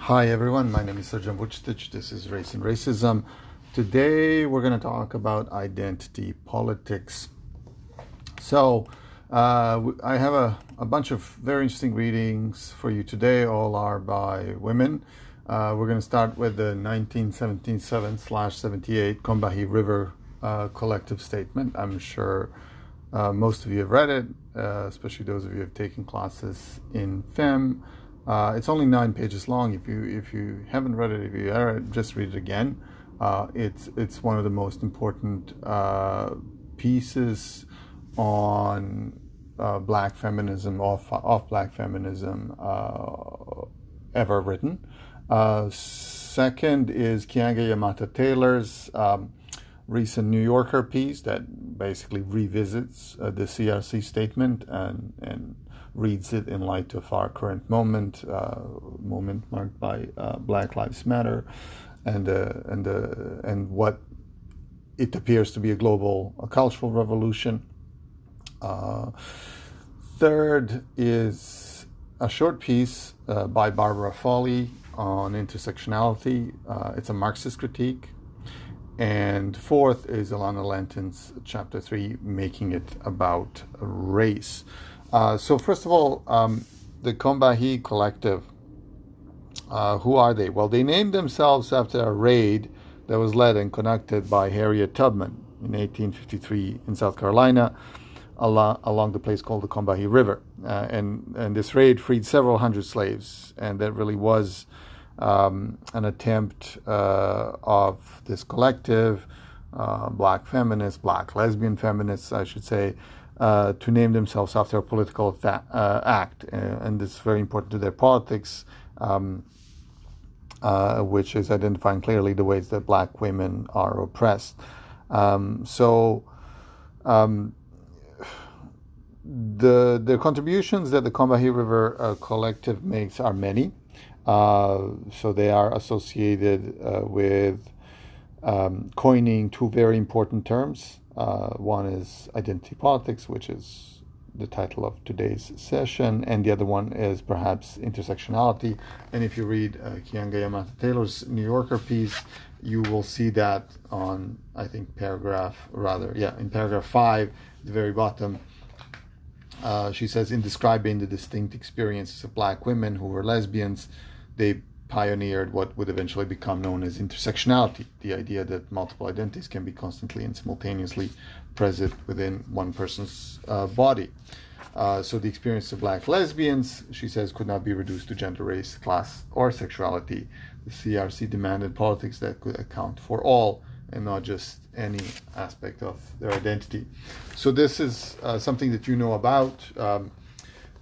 Hi everyone, my name is Srđan Vucetić. This is Race and Racism. Today we're going to talk about identity politics. So, uh, I have a, a, bunch of very interesting readings for you today. All are by women. Uh, we're going to start with the 1977 78 Combahee River uh, collective statement. I'm sure uh, most of you have read it, uh, especially those of you who have taken classes in FEM. Uh, it's only nine pages long. If you if you haven't read it, if you read just read it again. Uh, it's it's one of the most important uh, pieces on uh, black feminism, off off black feminism uh, ever written. Uh, second is Keeanga-Yamahtta Taylor's um, recent New Yorker piece that basically revisits the CRC statement and and reads it in light of our current moment, uh, moment marked by uh, Black Lives Matter, and uh, and uh, and what it appears to be a global a cultural revolution. Uh, third is a short piece uh, by Barbara Foley on intersectionality. it's a Marxist critique. And fourth is Alana Lentin's chapter three, making it about race. Uh, so first of all, um, the Combahee Collective. Uh, who are they? Well, they named themselves after a raid that was led and conducted by Harriet Tubman in 1853 in South Carolina, along, along the place called the Combahee River. Uh, and and this raid freed several hundred slaves, and that really was um, an attempt uh, of this collective, uh, black feminists, black lesbian feminists, I should say, uh, to name themselves after a political fa- uh, act, uh, and it's very important to their politics, um, uh, which is identifying clearly the ways that black women are oppressed. Um, so, um, the the contributions that the Combahee River Collective makes are many. So they are associated with um, coining two very important terms. Uh, one is identity politics, which is the title of today's session, and the other one is perhaps intersectionality. And if you read uh, Keeanga-Yamahtta Taylor's New Yorker piece, you will see that on, I think, paragraph, rather, yeah, in paragraph five, the very bottom. Uh, she says, in describing the distinct experiences of black women who were lesbians, they pioneered what would eventually become known as intersectionality the idea that multiple identities can be constantly and simultaneously present within one person's uh, body. Uh, so the experience of black lesbians, she says, could not be reduced to gender, race, class, or sexuality. The CRC demanded politics that could account for all and not just any aspect of their identity. So this is uh, something that you know about. Um,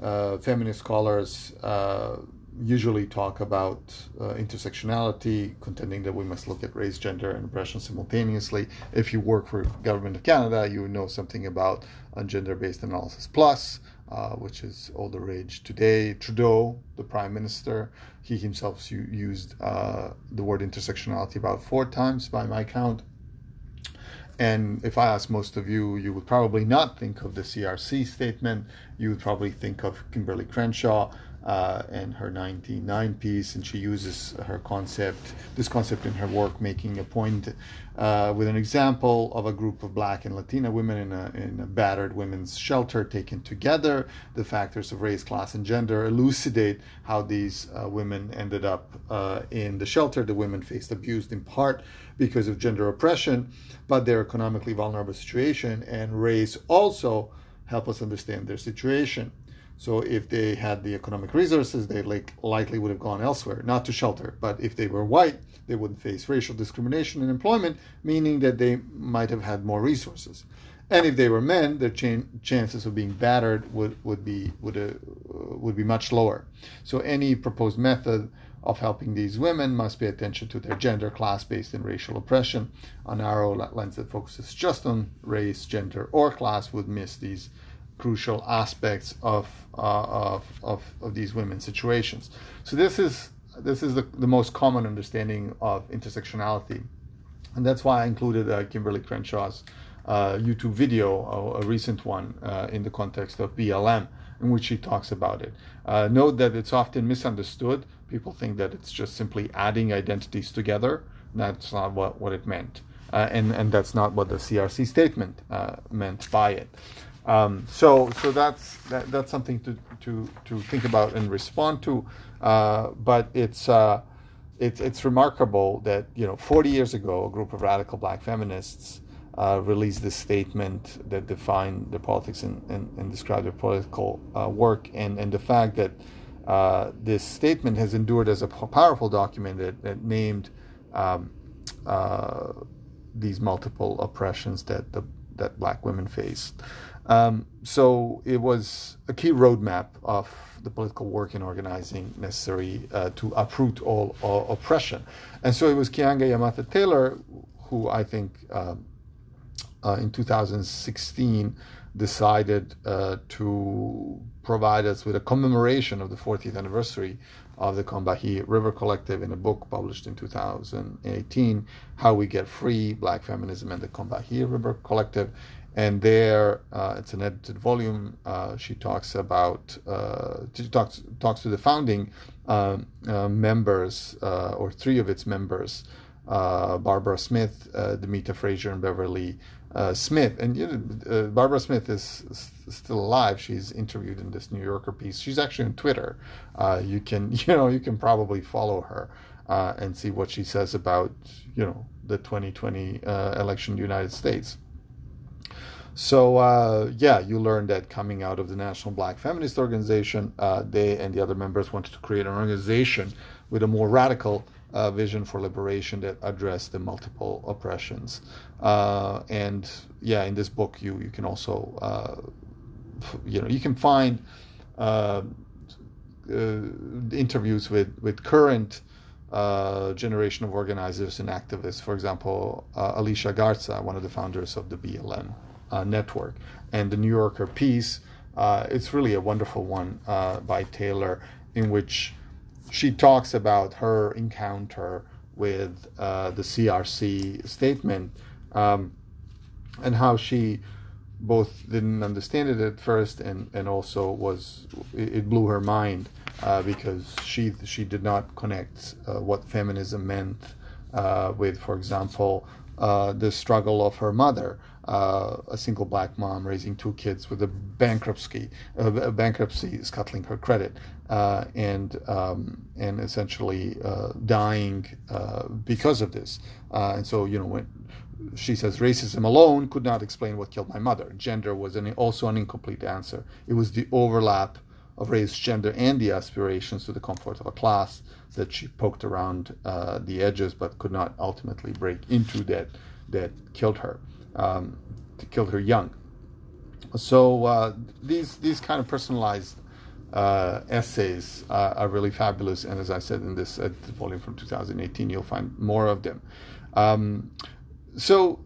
uh, feminist scholars uh, usually talk about uh, intersectionality, contending that we must look at race, gender, and oppression simultaneously. If you work for Government of Canada, you know something about gender-based analysis plus, uh, which is all the rage today. Trudeau, the Prime Minister, he himself used uh, the word intersectionality about four times by my count. And if I ask most of you, you would probably not think of the CRC statement. You would probably think of Kimberlé Crenshaw uh, and her 99 piece, and she uses her concept, this concept in her work, making a point uh, with an example of a group of Black and Latina women in a, in a battered women's shelter taken together. The factors of race, class, and gender elucidate how these uh, women ended up uh, in the shelter. The women faced abuse in part because of gender oppression, but their economically vulnerable situation and race also help us understand their situation. So if they had the economic resources, they like, likely would have gone elsewhere, not to shelter. But if they were white, they wouldn't face racial discrimination in employment, meaning that they might have had more resources. And if they were men, their ch- chances of being battered would, would be would uh, would be much lower. So any proposed method of helping these women must pay attention to their gender, class-based, and racial oppression. A narrow lens that focuses just on race, gender, or class would miss these crucial aspects of, uh, of, of, of, these women's situations. So this is, this is the, the most common understanding of intersectionality. And that's why I included uh, Kimberlé Crenshaw's uh, YouTube video, a, a recent one, uh, in the context of BLM, in which she talks about it. Uh, note that it's often misunderstood People think that it's just simply adding identities together. That's not what, what it meant. Uh, and, and that's not what the CRC statement uh, meant by it. Um, so so that's that, that's something to, to, to think about and respond to. Uh, but it's uh, it's it's remarkable that you know 40 years ago a group of radical black feminists uh, released this statement that defined their politics and, and, and described their political uh, work and, and the fact that uh, this statement has endured as a powerful document that, that named um, uh, these multiple oppressions that the, that black women faced. Um, so it was a key roadmap of the political work and organizing necessary uh, to uproot all, all, oppression. And so it was Keeanga-Yamahtta Taylor who I think um, uh, in 2016 decided uh, to provide us with a commemoration of the 40th anniversary of the Combahee River Collective in a book published in 2018, How We Get Free, Black Feminism and the Combahee River Collective. And there, uh, it's an edited volume. Uh, she talks about, uh, she talks, talks to the founding um, uh, members, uh, or three of its members, Barbara Smith, Demita Frazier, and Beverly uh, Smith, and you know, uh, Barbara Smith is, is, still alive. She's interviewed in this New Yorker piece. She's actually on Twitter. Uh, you can, you know, you can probably follow her uh, and see what she says about, you know, the 2020 uh, election in the United States. So uh, yeah, you learn that coming out of the National Black Feminist Organization, they and the other members wanted to create an organization with a more radical uh, vision for liberation that addressed the multiple oppressions. Uh, and yeah, in this book, you you can also uh, you know you can find uh, uh, interviews with with current. Uh, generation of organizers and activists. For example, Alicia Garza, one of the founders of the BLM network, and the New Yorker piece. it's really a wonderful one by Taylor, in which she talks about her encounter with uh, the CRC statement um, and how she both didn't understand it at first and, and also was it blew her mind uh, because she she did not connect uh, what feminism meant uh, with, for example, uh, the struggle of her mother, uh, a single black mom raising two kids with a bankruptcy, a bankruptcy scuttling her credit, uh, and um, and essentially uh, dying uh, because of this. Uh, and so you know when she says racism alone could not explain what killed my mother. Gender was an, also an incomplete answer. It was the overlap of race, gender, and the aspirations to the comfort of a class that she poked around uh, the edges, but could not ultimately break into that that killed her, um, kill her young. So uh, these these kind of personalized uh, essays are really fabulous, and as I said in this volume from 2018, you'll find more of them. Um, so,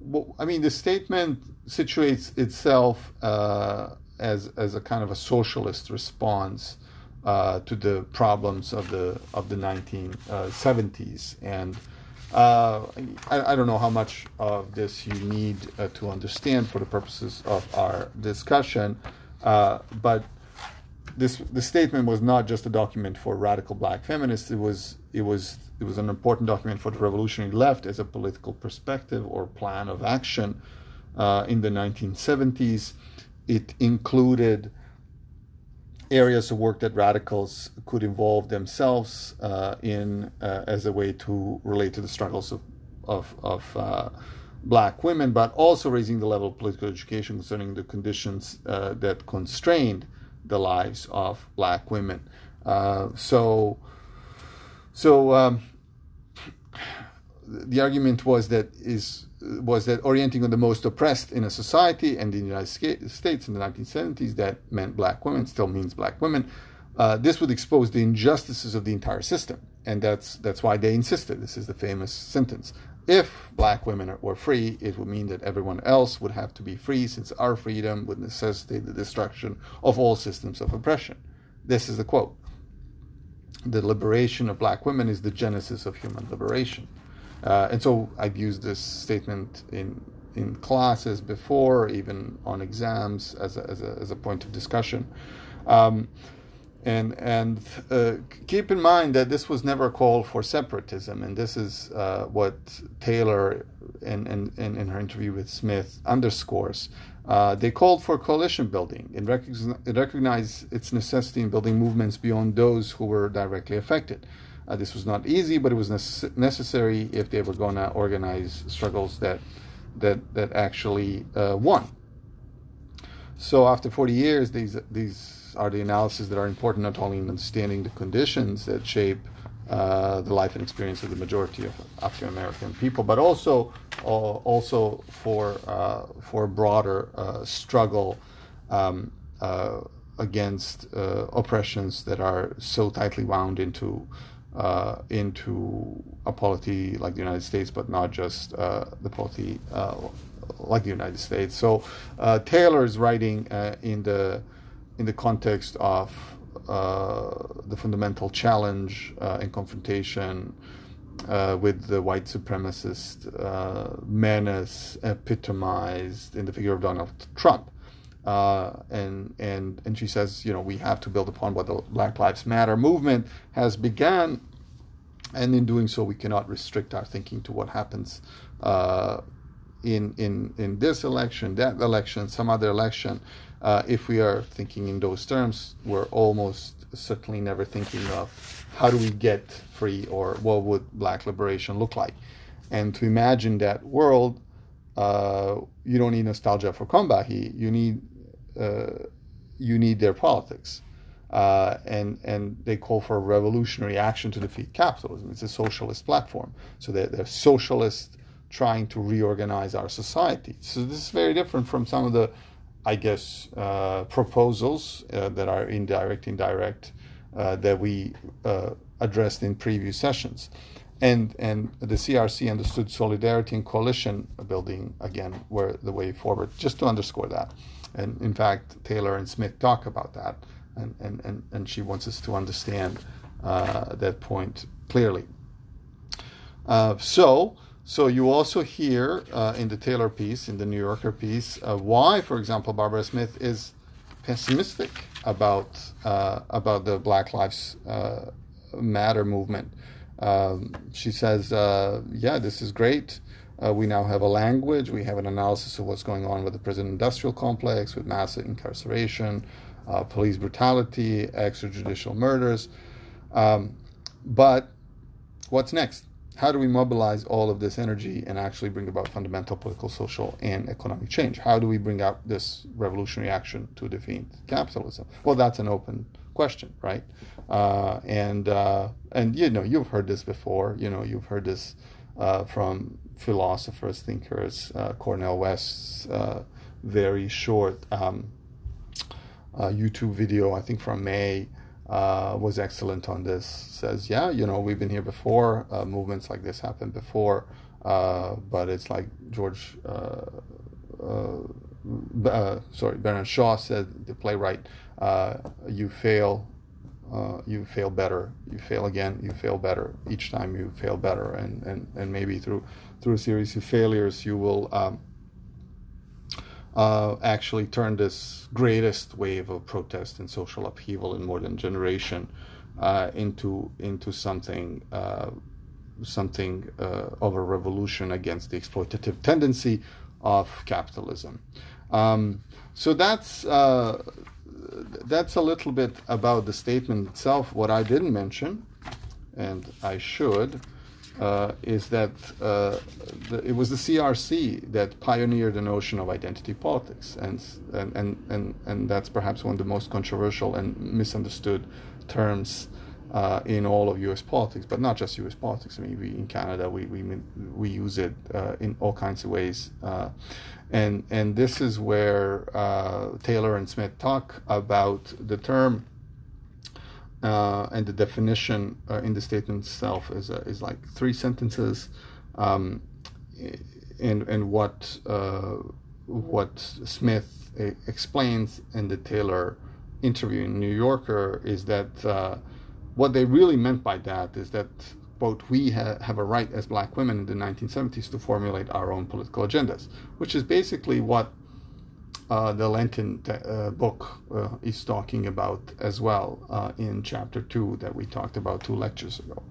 well, I mean, the statement situates itself uh, as as a kind of a socialist response uh, to the problems of the of the 1970s uh, and uh, I, I, don't know how much of this you need uh, to understand for the purposes of our discussion, uh, but this the statement was not just a document for radical black feminists. It was it was it was an important document for the revolutionary left as a political perspective or plan of action uh, in the 1970s. It included areas of work that radicals could involve themselves uh, in uh, as a way to relate to the struggles of, of, of uh, black women, but also raising the level of political education concerning the conditions uh, that constrained the lives of black women. Uh, so, so um, the argument was that is was that orienting on the most oppressed in a society and in the United States in the 1970s that meant black women still means black women. Uh, this would expose the injustices of the entire system, and that's that's why they insisted. This is the famous sentence: If black women were free, it would mean that everyone else would have to be free, since our freedom would necessitate the destruction of all systems of oppression. This is the quote: "The liberation of black women is the genesis of human liberation." Uh, and so I've used this statement in in classes before, even on exams, as a, as a, as a point of discussion. Um, and and uh, keep in mind that this was never a call for separatism, and this is uh, what Taylor, in, in, in her interview with Smith, underscores. Uh, they called for coalition building and recognized its necessity in building movements beyond those who were directly affected. Uh, this was not easy, but it was nece- necessary if they were going to organize struggles that that that actually uh, won. So after 40 years, these these are the analyses that are important not only in understanding the conditions that shape uh, the life and experience of the majority of African American people, but also uh, also for uh, for a broader uh, struggle um, uh, against uh, oppressions that are so tightly wound into into a polity like the United States, but not just the polity like the United States. So Taylor is writing in the in the context of uh, the fundamental challenge uh, and confrontation uh, with the white supremacist uh, menace epitomized in the figure of Donald Trump. Uh, and and and she says, you know, we have to build upon what the Black Lives Matter movement has begun, and in doing so, we cannot restrict our thinking to what happens uh, in in in this election, that election, some other election, uh, if we are thinking in those terms, we're almost certainly never thinking of how do we get free or what would black liberation look like. And to imagine that world, uh, you don't need nostalgia for Combahee. You need you need their politics, uh, and and they call for a revolutionary action to defeat capitalism. It's a socialist platform, so they're, they're socialists trying to reorganize our society. So this is very different from some of the I guess, uh, proposals uh, that are indirect, indirect, uh, that we uh, addressed in previous sessions. And, and the CRC understood solidarity and coalition building, again, were the way forward, just to underscore that. And in fact, Taylor and Smith talk about that, and, and, and, and she wants us to understand uh, that point clearly. Uh, so, so you also hear uh, in the Taylor piece, in the New Yorker piece, uh, why, for example, Barbara Smith is pessimistic about uh, about the Black Lives uh, Matter movement. Um, she says, "Yeah, this is great. Uh, we now have a language. We have an analysis of what's going on with the prison industrial complex, with mass incarceration, police brutality, extrajudicial murders. Um, but what's next?" how do we mobilize all of this energy and actually bring about fundamental political, social, and economic change? How do we bring out this revolutionary action to defeat capitalism? Well, that's an open question, right? Uh, and uh, and you know you've heard this before. You know you've heard this uh, from philosophers, thinkers. Uh, Cornel West's uh, very short um, uh, YouTube video, I think from May uh, was excellent on this. Says, yeah, you know, we've been here before. Uh, movements like this happened before, uh, but it's like George, uh, uh, uh, sorry, Bernard Shaw said, the playwright, you fail. You fail better. You fail again. You fail better. Each time you fail better, and, and, and maybe through through a series of failures, you will um, uh, actually turn this greatest wave of protest and social upheaval in more than generation uh, into into something uh, something uh, of a revolution against the exploitative tendency of capitalism. Um, so that's uh, that's a little bit about the statement itself. What I didn't mention, and I should uh, is that uh, the, it was the CRC that pioneered the notion of identity politics, and, and, and, and, and that's perhaps one of the most controversial and misunderstood terms uh, in all of U.S. politics, but not just U.S. politics. I mean, we, in Canada, we, we, we use it uh, in all kinds of ways. Uh, and, and this is where uh, Taylor and Smith talk about the term uh, and the definition uh, in the statement itself is, is like three sentences. Um, and, and what, what Smith explains in the Taylor interview in New Yorker is that what they really meant by that is that quote, we ha- have a right as black women in the 1970s to formulate our own political agendas, which is basically what uh, the Lentin uh, book uh, is talking about as well uh, in chapter two that we talked about two lectures ago.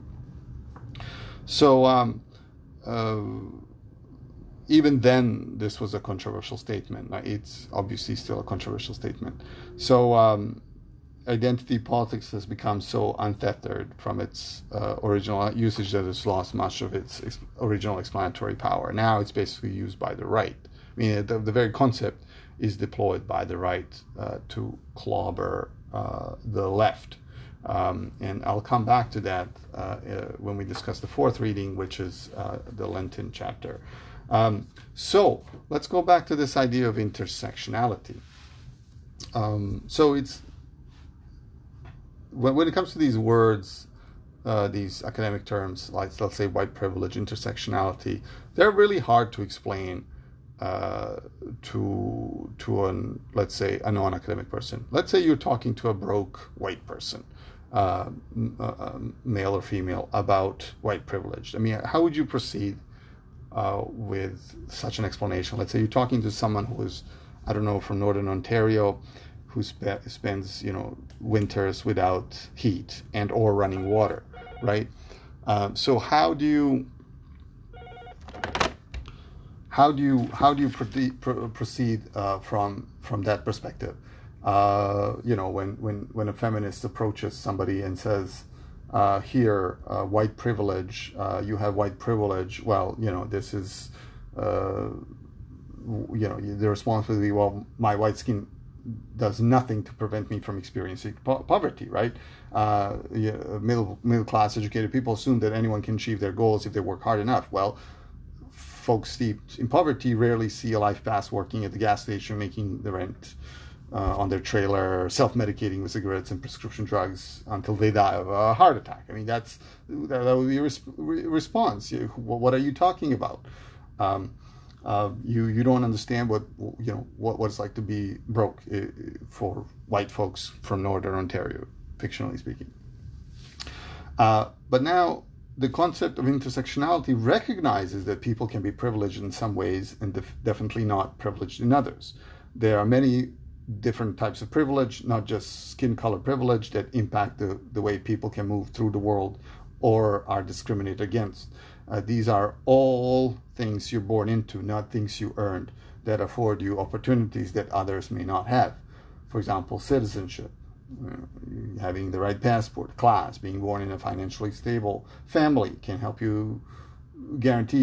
So um, uh, even then, this was a controversial statement. It's obviously still a controversial statement. So um, identity politics has become so untethered from its uh, original usage that it's lost much of its ex- original explanatory power. Now it's basically used by the right. I mean, the, the very concept is deployed by the right uh, to clobber uh, the left. Um, and I'll come back to that uh, uh, when we discuss the fourth reading, which is uh, the Lentin chapter. Um, so let's go back to this idea of intersectionality. Um, so it's when, when it comes to these words, uh, these academic terms, like let's say white privilege, intersectionality, they're really hard to explain uh, to to an let's say a non-academic person. Let's say you're talking to a broke white person, uh, uh, male or female, about white privilege. I mean, how would you proceed uh, with such an explanation? Let's say you're talking to someone who is, I don't know, from Northern Ontario who spe- spends you know winters without heat and or running water, right? Um, so how do you how do you how do you proceed uh, from from that perspective? Uh, you know, when when when a feminist approaches somebody and says, uh, "Here, uh, white privilege, uh, you have white privilege." Well, you know, this is, uh, you know, the response would be, "Well, my white skin does nothing to prevent me from experiencing po- poverty, right? Uh, middle middle class educated people assume that anyone can achieve their goals if they work hard enough. Well, folks steeped in poverty rarely see a life past working at the gas station, making the rent uh, on their trailer, self-medicating with cigarettes and prescription drugs until they die of a heart attack. I mean, that's that, that would be a res- response. What are you talking about? Um, uh, you you don't understand what you know what, what it's like to be broke uh, for white folks from northern Ontario, fictionally speaking. Uh, but now the concept of intersectionality recognizes that people can be privileged in some ways and def- definitely not privileged in others. There are many different types of privilege, not just skin color privilege, that impact the, the way people can move through the world or are discriminated against. Uh, these are all things you're born into, not things you earned, that afford you opportunities that others may not have. For example, citizenship, uh, having the right passport, class, being born in a financially stable family can help you guarantee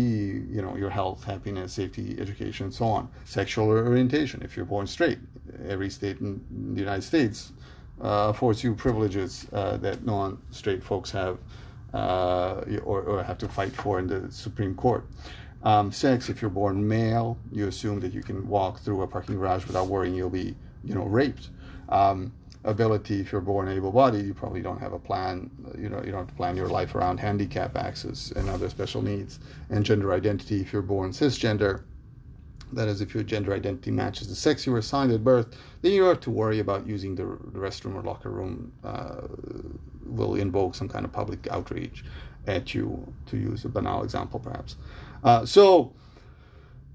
you know your health happiness safety education and so on sexual orientation if you're born straight every state in the united states uh, affords you privileges uh, that non-straight folks have uh, or, or, have to fight for in the Supreme Court. Um, sex, if you're born male, you assume that you can walk through a parking garage without worrying you'll be, you know, raped. Um, ability, if you're born able-bodied, you probably don't have a plan. You know, you don't have to plan your life around handicap access and other special needs. And gender identity, if you're born cisgender, that is, if your gender identity matches the sex you were assigned at birth, then you don't have to worry about using the, restroom or locker room. Uh, will invoke some kind of public outrage at you, to use a banal example, perhaps. Uh, so,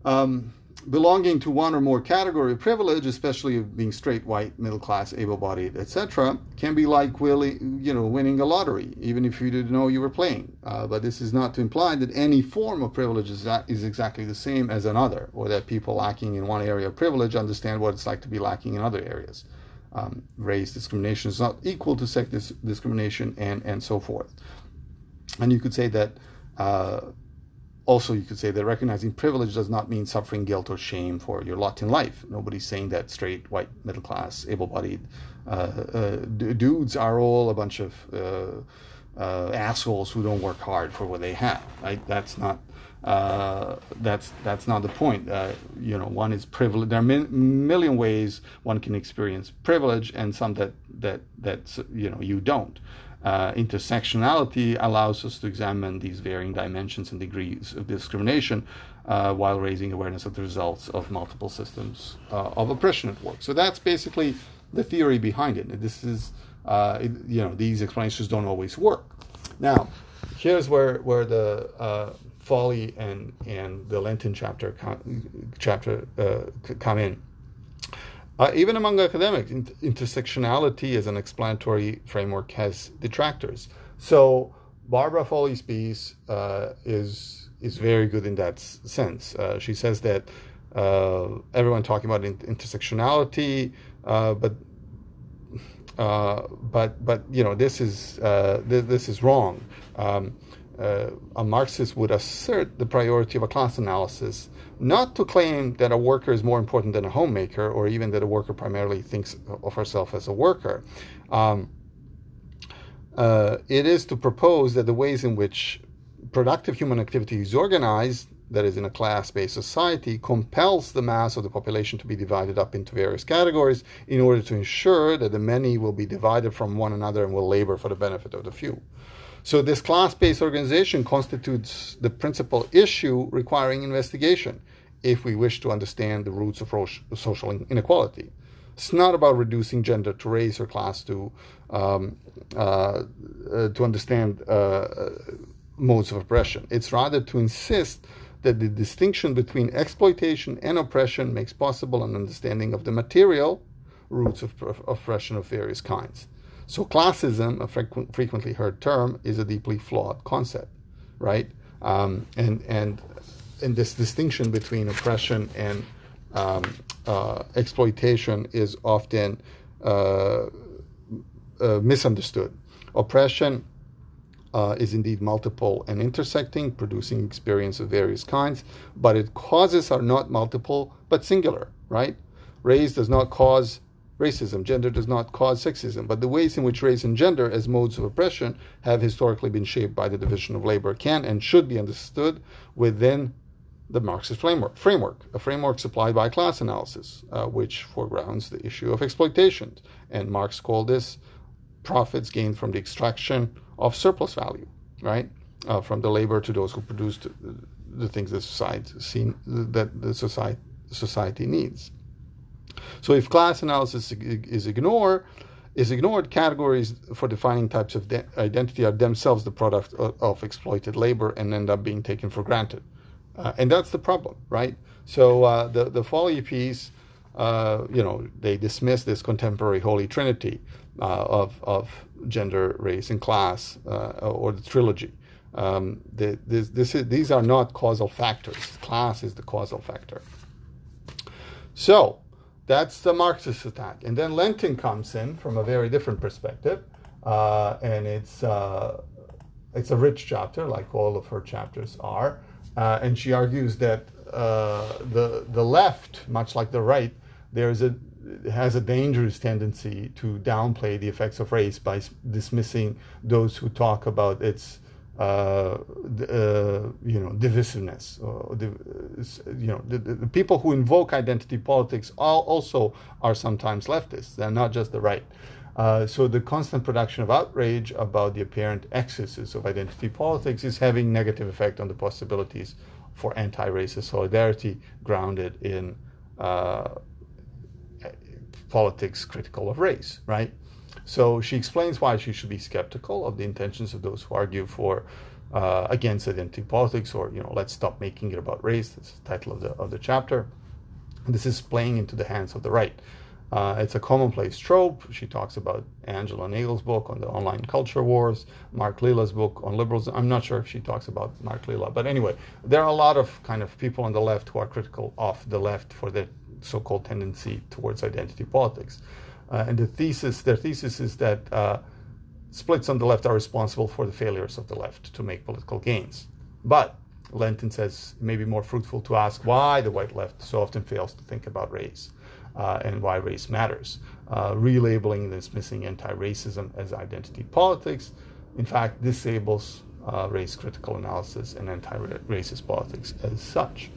um, belonging to one or more category of privilege, especially being straight, white, middle class, able-bodied, etc., can be like willing, you know, winning a lottery, even if you didn't know you were playing. Uh, but this is not to imply that any form of privilege is, that, is exactly the same as another, or that people lacking in one area of privilege understand what it's like to be lacking in other areas. Um, race discrimination is not equal to sex dis- discrimination, and and so forth. And you could say that. Uh, also, you could say that recognizing privilege does not mean suffering guilt or shame for your lot in life. Nobody's saying that straight, white, middle class, able bodied uh, uh, d- dudes are all a bunch of uh, uh, assholes who don't work hard for what they have. Right? That's not. Uh, that's that's not the point. Uh, you know, one is privilege. There are a million ways one can experience privilege, and some that that that you know you don't uh, intersectionality allows us to examine these varying dimensions and degrees of discrimination uh, while raising awareness of the results of multiple systems uh, of oppression at work. So that's basically the theory behind it. This is, uh, it, you know, these explanations don't always work. Now, here's where where the uh, Foley and and the Lentin chapter chapter uh, come in. Uh, even among academics, intersectionality as an explanatory framework has detractors. So Barbara Foley's piece uh, is is very good in that sense. Uh, she says that uh, everyone talking about intersectionality, uh, but uh, but but you know this is th- this is wrong. Um, a Marxist would assert the priority of a class analysis not to claim that a worker is more important than a homemaker, or even that a worker primarily thinks of herself as a worker. Um, uh, it is to propose that the ways in which productive human activity is organized, that is, in a class based society, compels the mass of the population to be divided up into various categories in order to ensure that the many will be divided from one another and will labor for the benefit of the few. So this class-based organization constitutes the principal issue requiring investigation if we wish to understand the roots of social inequality. It's not about reducing gender to race or class to um, uh, uh, to understand uh, modes of oppression. It's rather to insist that the distinction between exploitation and oppression makes possible an understanding of the material roots of, oppression of various kinds. So classism, a frequ- frequently heard term, is a deeply flawed concept, right? Um, and and and this distinction between oppression and um, uh, exploitation is often uh, uh, misunderstood. Oppression uh, is indeed multiple and intersecting, producing experience of various kinds, but its causes are not multiple but singular, right? Race does not cause racism. Gender does not cause sexism, but the ways in which race and gender, as modes of oppression, have historically been shaped by the division of labor can and should be understood within the Marxist framework, framework a framework supplied by class analysis, uh, which foregrounds the issue of exploitation. And Marx called this profits gained from the extraction of surplus value, right? Uh, from the labor to those who produced the, the things that society, that the society, society needs. So if class analysis is ignored, is ignored, categories for defining types of de- identity are themselves the product of, of, exploited labor and end up being taken for granted. Uh, and that's the problem, right? So uh, the the Foley piece, uh, you know, they dismiss this contemporary holy trinity uh, of of gender, race, and class, uh, or the trilogy. Um, the, this, this is, these are not causal factors. Class is the causal factor. So that's the Marxist attack. And then Lentin comes in from a very different perspective, uh, and it's uh, it's a rich chapter, like all of her chapters are. Uh, and she argues that the the left, much like the right, there's a has a dangerous tendency to downplay the effects of race by dismissing those who talk about its uh, uh, you know, divisiveness. Or you know, the, the, people who invoke identity politics all, also are sometimes leftists. They're not just the right. Uh, so the constant production of outrage about the apparent excesses of identity politics is having negative effect on the possibilities for anti-racist solidarity grounded in uh, politics critical of race, right? So she explains why she should be skeptical of the intentions of those who argue for uh, against identity politics, or you know, let's stop making it about race. That's the title of the of the chapter. This is playing into the hands of the right. Uh, it's a commonplace trope. She talks about Angela Nagle's book on the online culture wars, Mark Lilla's book on liberalism. I'm not sure if she talks about Mark Lilla, but anyway, there are a lot of kind of people on the left who are critical of the left for their so-called tendency towards identity politics. Uh, and the thesis, their thesis is that uh, splits on the left are responsible for the failures of the left to make political gains. But Lentin says it may be more fruitful to ask why the white left so often fails to think about race uh, and why race matters. Uh, relabeling and dismissing anti-racism as identity politics, in fact, disables uh, race-critical analysis and anti-racist politics as such.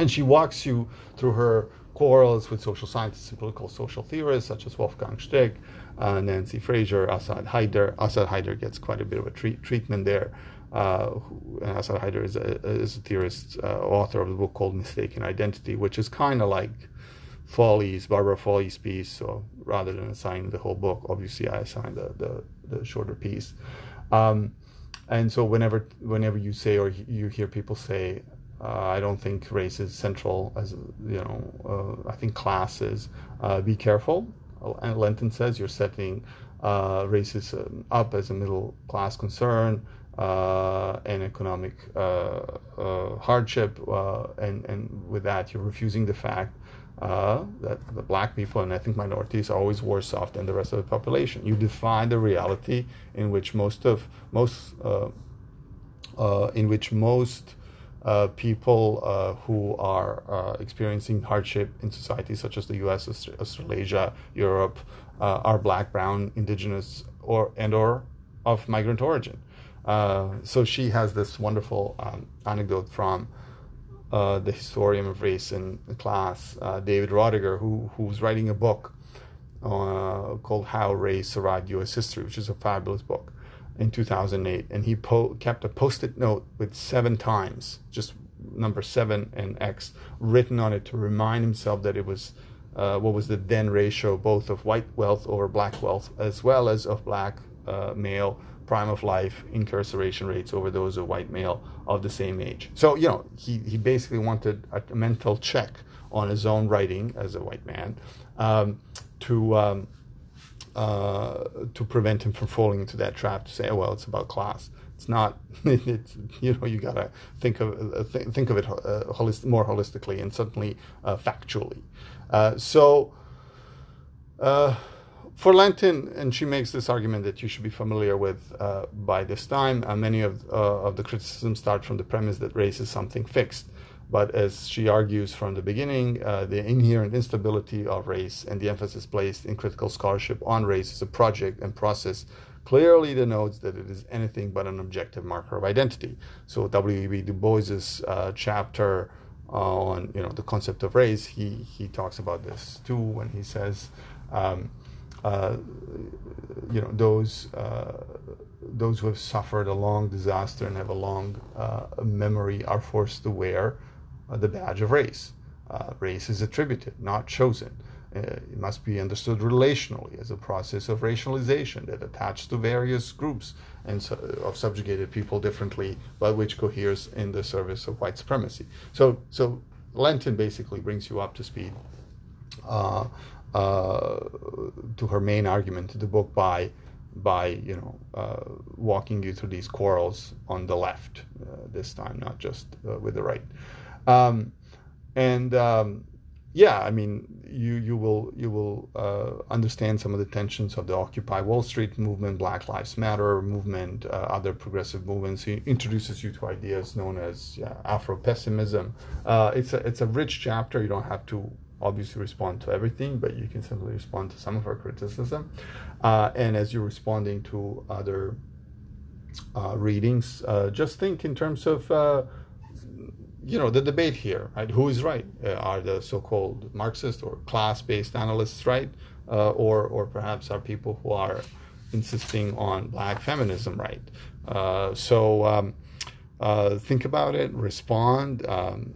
And she walks you through her quarrels with social scientists and political social theorists such as Wolfgang Streeck, uh, Nancy Fraser, Asad Haider. Asad Haider gets quite a bit of a treat, treatment there. Uh, and Asad Haider is a, is a theorist, uh, author of the book called Mistaken Identity, which is kind of like Foley's, Barbara Foley's piece. So rather than assigning the whole book, obviously I assigned the, the, the shorter piece. Um, and so whenever whenever you say or you hear people say Uh, I don't think race is central as you know. Uh, I think class is. Uh, be careful. And Lentin says you're setting uh, racism up as a middle class concern uh, and economic uh, hardship, and and with that you're refusing the fact that the black people and ethnic minorities are always worse off than the rest of the population. You define the reality in which most of most in which most uh, people uh, who are uh, experiencing hardship in societies such as the U.S., Australasia, Europe, are black, brown, indigenous, or and or of migrant origin. so she has this wonderful um, anecdote from uh, the historian of race and class, uh, David Roediger, who who's writing a book uh, called "How Race Survived U.S. History," which is a fabulous book, in 2008, and he po- kept a post-it note with seven times, just number seven and X, written on it to remind himself that it was. Uh, what was the then ratio both of white wealth over black wealth as well as of black uh, male prime of life incarceration rates over those of white male of the same age. So, you know, he, he basically wanted a, mental check on his own writing as a white man um, to, um, uh, to prevent him from falling into that trap to say, oh, well, it's about class. It's not, it's, you know, you got to think of, uh, th- think of it uh, holist- more holistically and certainly uh, factually. Uh, so, uh, for Lentin, and she makes this argument that you should be familiar with by this time. Many of, of the criticisms start from the premise that race is something fixed. But as she argues from the beginning, uh, the inherent instability of race and the emphasis placed in critical scholarship on race as a project and process clearly denotes that it is anything but an objective marker of identity. So W.E.B. Du Bois's uh, chapter on you know the concept of race, he he talks about this too when he says. Um, uh, you know those uh, those who have suffered a long disaster and have a long uh, memory are forced to wear the badge of race. Uh, race is attributed, not chosen. it must be understood relationally as a process of racialization that attaches to various groups and so, of subjugated people differently, but which coheres in the service of white supremacy. So, so Lentin basically brings you up to speed uh, uh, to her main argument to the book by by you know uh, walking you through these quarrels on the left uh, this time, not just uh, with the right. Um, and um, yeah, I mean, you you will you will uh, understand some of the tensions of the Occupy Wall Street movement, Black Lives Matter movement, uh, other progressive movements. He introduces you to ideas known as yeah, Afro pessimism. it's a it's a rich chapter. You don't have to obviously respond to everything, but you can simply respond to some of her criticism. Uh, and as you're responding to other uh, readings, uh, just think in terms of uh, you know the debate here, right? Who is right? Uh, are the so-called Marxist or class-based analysts right, uh, or or perhaps are people who are insisting on black feminism right? so. Um, think about it, respond. Um,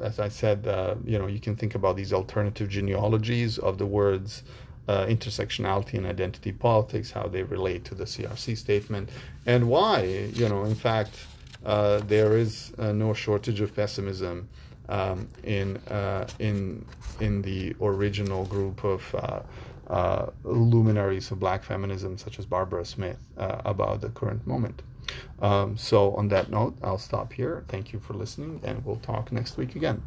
as I said, uh, you know, you can think about these alternative genealogies of the words uh, intersectionality and identity politics, how they relate to the CRC statement, and why, you know, in fact, uh, there is uh, no shortage of pessimism um, in uh, in in the original group of. Uh, luminaries of black feminism, such as Barbara Smith, about the current moment. Um, so, on that note, I'll stop here. Thank you for listening, and we'll talk next week again.